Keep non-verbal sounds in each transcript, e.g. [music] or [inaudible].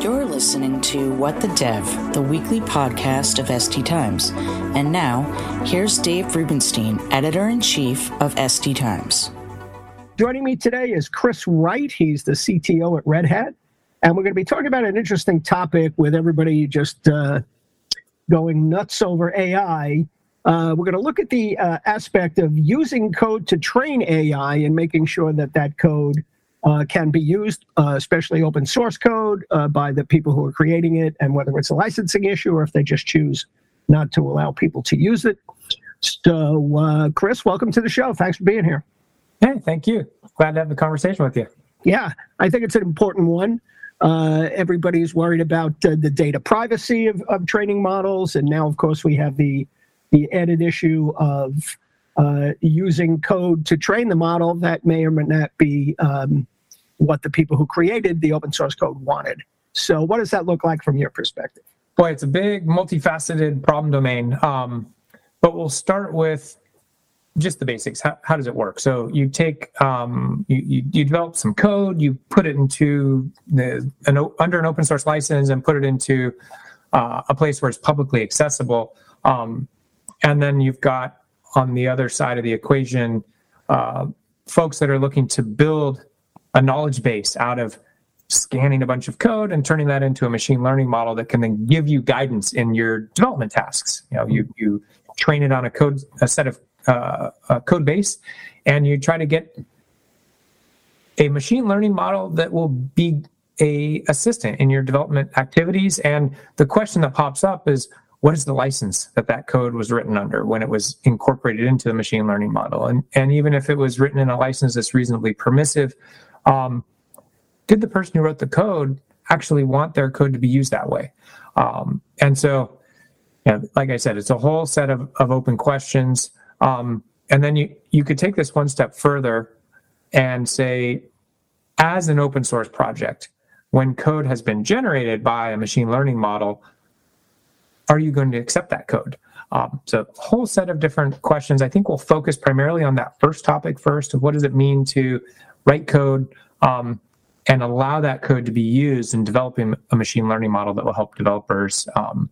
You're listening to What the Dev, the weekly podcast of SD Times. And now, here's Dave Rubinstein, editor in chief of SD Times. Joining me today is Chris Wright. He's the CTO at Red Hat. And we're going to be talking about an interesting topic with everybody just uh, going nuts over AI. Uh, we're going to look at the uh, aspect of using code to train AI and making sure that that code uh, can be used, uh, especially open source code, uh, by the people who are creating it, and whether it's a licensing issue or if they just choose not to allow people to use it. So, uh, Chris, welcome to the show. Thanks for being here. Hey, thank you. Glad to have the conversation with you. Yeah, I think it's an important one. Uh, everybody's worried about uh, the data privacy of, of training models, and now, of course, we have the the added issue of uh, using code to train the model that may or may not be um, what the people who created the open source code wanted. So, what does that look like from your perspective? Boy, it's a big, multifaceted problem domain. Um, but we'll start with just the basics. How, how does it work? So you take um, you, you, you develop some code, you put it into the an, under an open source license, and put it into uh, a place where it's publicly accessible. Um, and then you've got on the other side of the equation uh, folks that are looking to build a knowledge base out of scanning a bunch of code and turning that into a machine learning model that can then give you guidance in your development tasks. You know, you you train it on a code a set of uh, a code base, and you try to get a machine learning model that will be a assistant in your development activities. And the question that pops up is, what is the license that that code was written under when it was incorporated into the machine learning model? And and even if it was written in a license that's reasonably permissive, um, did the person who wrote the code actually want their code to be used that way? Um, and so, yeah, like I said, it's a whole set of, of open questions. Um, and then you, you could take this one step further and say, as an open source project, when code has been generated by a machine learning model, are you going to accept that code? Um, so a whole set of different questions. I think we'll focus primarily on that first topic first of what does it mean to write code um, and allow that code to be used in developing a machine learning model that will help developers um,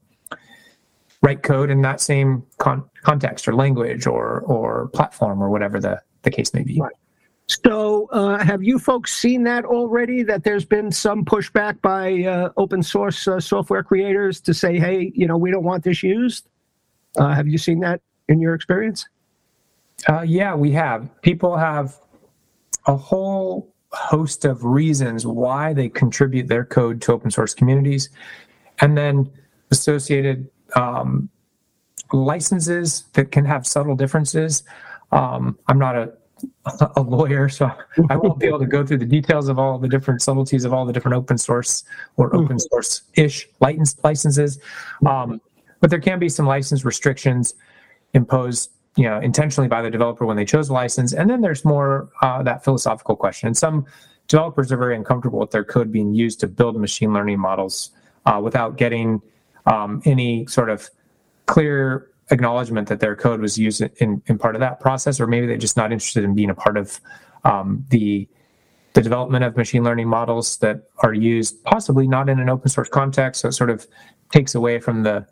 write code in that same con- context or language or or platform or whatever the, the case may be. Right. So, uh, have you folks seen that already? That there's been some pushback by uh, open source uh, software creators to say, "Hey, you know, we don't want this used." Uh, have you seen that in your experience? Uh, yeah, we have. People have a whole host of reasons why they contribute their code to open source communities, and then associated um, licenses that can have subtle differences. Um, I'm not a a lawyer, so I won't be able to go through the details of all the different subtleties of all the different open source or open mm-hmm. source ish licenses. Um, but there can be some license restrictions imposed you know intentionally by the developer when they chose a license and then there's more uh, that philosophical question and some developers are very uncomfortable with their code being used to build machine learning models uh, without getting um, any sort of clear acknowledgement that their code was used in, in part of that process or maybe they're just not interested in being a part of um, the the development of machine learning models that are used possibly not in an open source context so it sort of takes away from the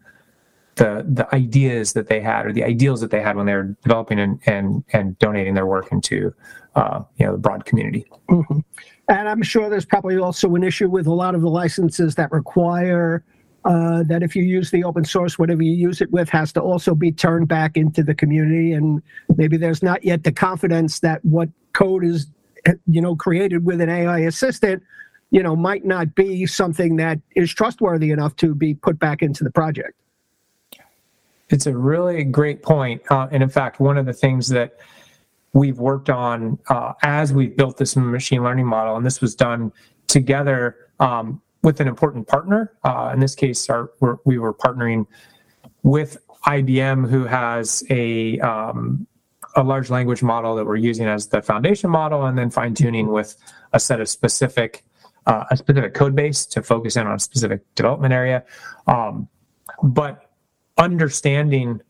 the the ideas that they had or the ideals that they had when they were developing and and, and donating their work into uh, you know the broad community. Mm-hmm. And I'm sure there's probably also an issue with a lot of the licenses that require uh, that if you use the open source, whatever you use it with has to also be turned back into the community. And maybe there's not yet the confidence that what code is, you know, created with an AI assistant, you know, might not be something that is trustworthy enough to be put back into the project. It's a really great point. Uh, and in fact, one of the things that we've worked on uh, as we've built this machine learning model, and this was done together um, with an important partner. Uh, in this case, our, we're, we were partnering with IBM, who has a um, a large language model that we're using as the foundation model, and then fine tuning with a set of specific uh, a specific code base to focus in on a specific development area. Um, but understanding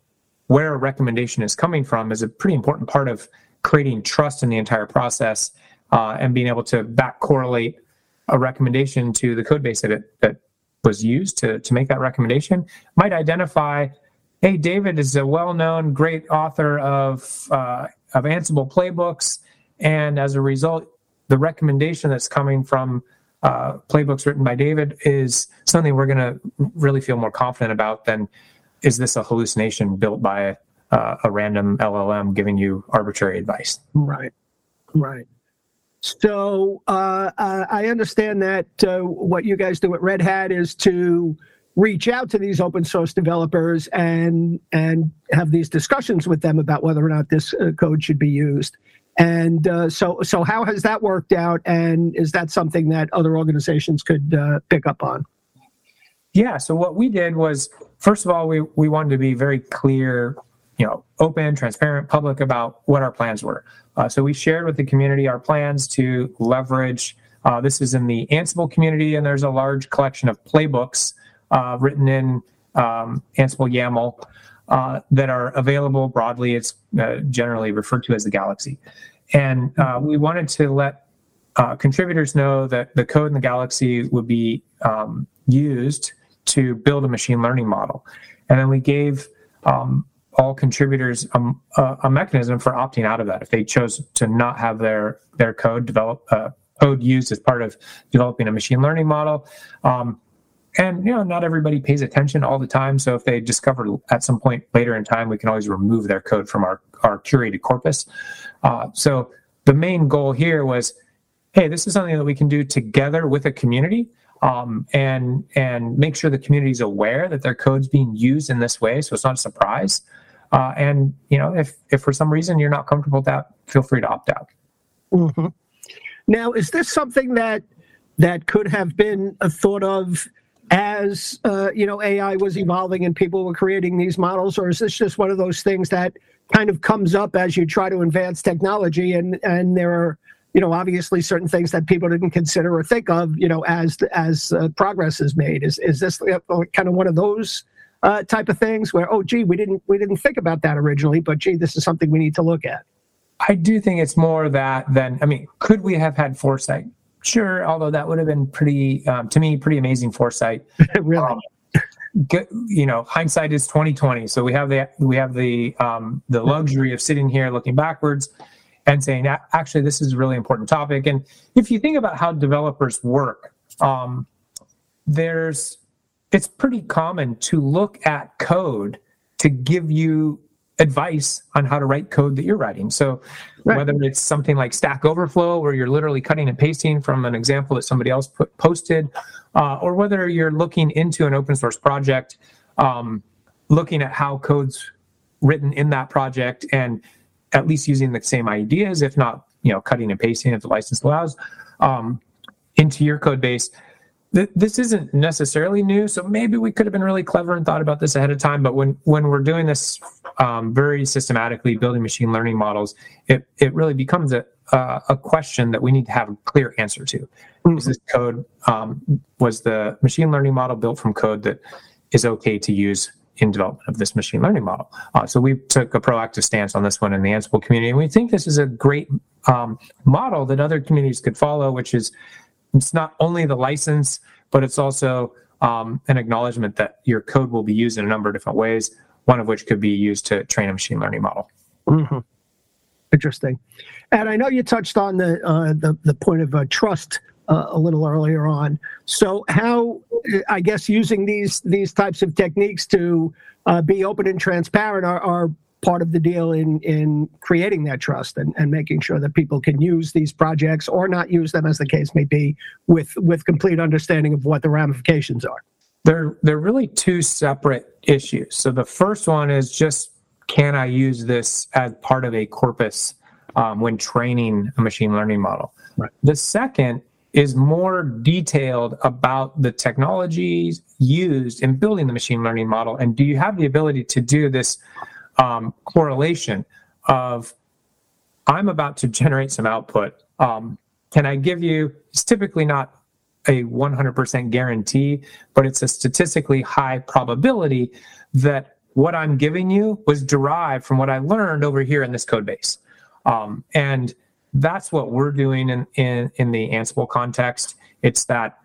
where a recommendation is coming from is a pretty important part of creating trust in the entire process uh, and being able to back correlate a recommendation to the code base that it, that was used to to make that recommendation might identify hey david is a well-known great author of uh, of ansible playbooks. And as a result the recommendation that's coming from uh, playbooks written by david is something we're going to really feel more confident about than is this a hallucination built by uh, a random llm giving you arbitrary advice? Right, right. So uh, uh, I understand that uh, what you guys do at Red Hat is to reach out to these open source developers and and have these discussions with them about whether or not this uh, code should be used. And uh, so so how has that worked out? And is that something that other organizations could uh, pick up on? Yeah. So what we did was, first of all, we we wanted to be very clear, you know, open, transparent, public about what our plans were. Uh, so we shared with the community our plans to leverage. Uh, this is in the Ansible community, and there's a large collection of playbooks uh, written in um, Ansible YAML uh, that are available broadly. It's uh, generally referred to as the Galaxy, and uh, we wanted to let contributors know that the code in the Galaxy would be um, used to build a machine learning model. And then we gave um, all contributors um, a, a, mechanism for opting out of that if they chose to not have their their code develop uh, code used as part of developing a machine learning model. Um, and you know, not everybody pays attention all the time. So if they discover at some point later in time, we can always remove their code from our our curated corpus. Uh, so the main goal here was, hey, this is something that we can do together with a community um, and and make sure the community is aware that their code's being used in this way, so it's not a surprise. Uh, and you know, if if for some reason you're not comfortable with that, feel free to opt out. Mm-hmm. Now, is this something that that could have been thought of as uh, you know AI was evolving and people were creating these models, or is this just one of those things that kind of comes up as you try to advance technology and and there are you know obviously certain things that people didn't consider or think of you know as as uh, progress is made is is this kind of one of those uh, type of things where oh gee we didn't we didn't think about that originally but gee this is something we need to look at. I do think it's more that than i mean could we have had foresight? Sure although that would have been pretty um, to me pretty amazing foresight. [laughs] Really? Um, Get, you know hindsight is 2020 so we have the we have the um the luxury of sitting here looking backwards and saying, actually, this is a really important topic. And if you think about how developers work, um, there's it's pretty common to look at code to give you advice on how to write code that you're writing. So right. whether it's something like Stack Overflow, where you're literally cutting and pasting from an example that somebody else put, posted, uh, or whether you're looking into an open source project, um, looking at how code's written in that project and at least using the same ideas, if not, you know, cutting and pasting if the license allows, um, into your code base. Th- this isn't necessarily new, so maybe we could have been really clever and thought about this ahead of time. But when when we're doing this um, very systematically, building machine learning models, it it really becomes a uh, a question that we need to have a clear answer to. Mm-hmm. Is this code um, was the machine learning model built from code that is okay to use in development of this machine learning model. Uh, so we took a proactive stance on this one in the Ansible community, and we think this is a great um, model that other communities could follow, which is it's not only the license, but it's also um, an acknowledgement that your code will be used in a number of different ways, one of which could be used to train a machine learning model. Mm-hmm. Interesting. And I know you touched on the uh, the, the point of uh, trust uh, a little earlier on. So how, I guess, using these these types of techniques to uh, be open and transparent are, are part of the deal in in creating that trust and, and making sure that people can use these projects or not use them as the case may be with with complete understanding of what the ramifications are they're they're really two separate issues so the first one is just can i use this as part of a corpus um, when training a machine learning model right. the second is more detailed about the technologies used in building the machine learning model? And do you have the ability to do this um, correlation of I'm about to generate some output? Um, can I give you, it's typically not a 100% guarantee, but it's a statistically high probability that what I'm giving you was derived from what I learned over here in this code base. Um, and that's what we're doing in, in, in the Ansible context It's that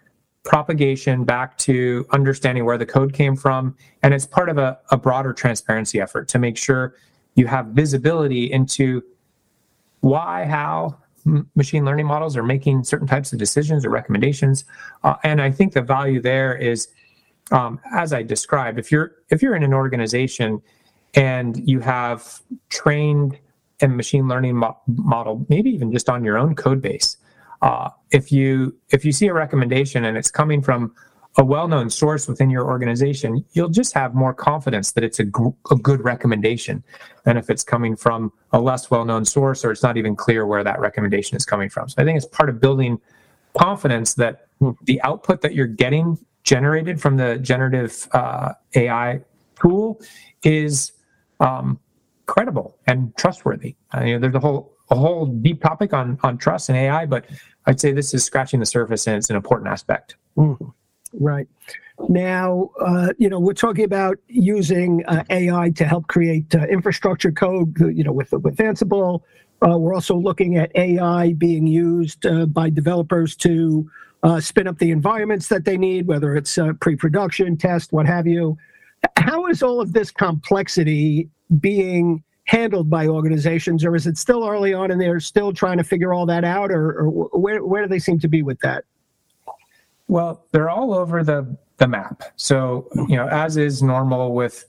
propagation back to understanding where the code came from. And it's part of a, a broader transparency effort to make sure you have visibility into why, how machine learning models are making certain types of decisions or recommendations. Uh, and I think the value there is, um, as I described, if you're if you're in an organization and you have trained a machine learning mo- model, maybe even just on your own code base, uh, if you if you see a recommendation and it's coming from a well-known source within your organization, you'll just have more confidence that it's a, good recommendation than if it's coming from a less well-known source or it's not even clear where that recommendation is coming from. So I think it's part of building confidence that the output that you're getting generated from the generative uh, AI tool is um, credible and trustworthy. Uh, you know, there's a whole a whole deep topic on on trust and AI, but I'd say this is scratching the surface and it's an important aspect. Mm-hmm. Right. Now, uh, you know, we're talking about using uh, AI to help create uh, infrastructure code, you know, with with Ansible. Uh, we're also looking at AI being used uh, by developers to uh, spin up the environments that they need, whether it's pre-production, test, what have you. How is all of this complexity being handled by organizations, or is it still early on and they're still trying to figure all that out, or, or where where do they seem to be with that? Well, they're all over the the map. So, you know, as is normal with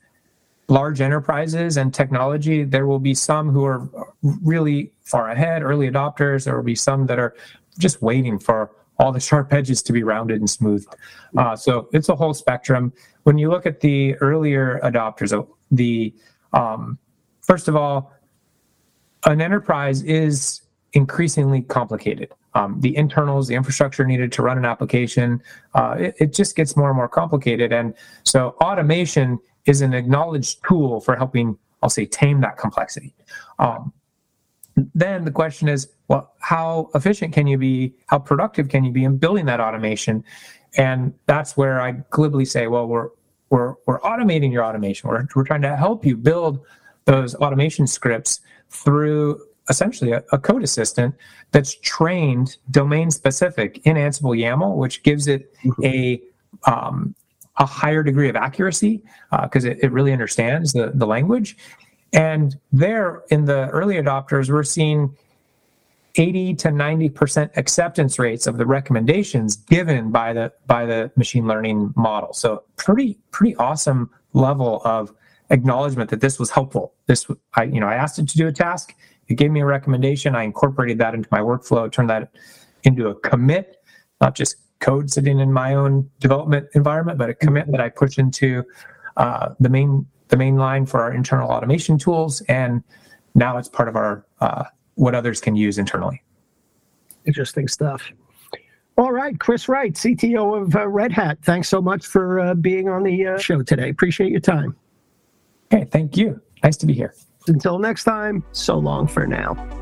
large enterprises and technology, there will be some who are really far ahead, early adopters. There will be some that are just waiting for all the sharp edges to be rounded and smooth. Uh, so it's a whole spectrum. When you look at the earlier adopters, the um, first of all, an enterprise is increasingly complicated um, the internals, the infrastructure needed to run an application, uh, it, it, just gets more and more complicated. And so automation is an acknowledged tool for helping, I'll say, tame that complexity. Um, then the question is, well, how efficient can you be? How productive can you be in building that automation? And that's where I glibly say, well, we're we're we're automating your automation. We're we're trying to help you build those automation scripts through essentially a, a, code assistant that's trained domain specific in Ansible YAML, which gives it mm-hmm. a um, a higher degree of accuracy because uh, it, it really understands the, the language. And there, in the early adopters, we're seeing 80 to 90% acceptance rates of the recommendations given by the by the machine learning model. So pretty pretty awesome level of acknowledgement that this was helpful. This I you know I asked it to do a task, it gave me a recommendation. I incorporated that into my workflow, turned that into a commit, not just code sitting in my own development environment, but a commit that I push into uh, the main the main line for our internal automation tools, and now it's part of our uh, what others can use internally. Interesting stuff. All right, Chris Wright, CTO of uh, Red Hat. Thanks so much for uh, being on the uh, show today. Appreciate your time. Okay, thank you. Nice to be here. Until next time, so long for now.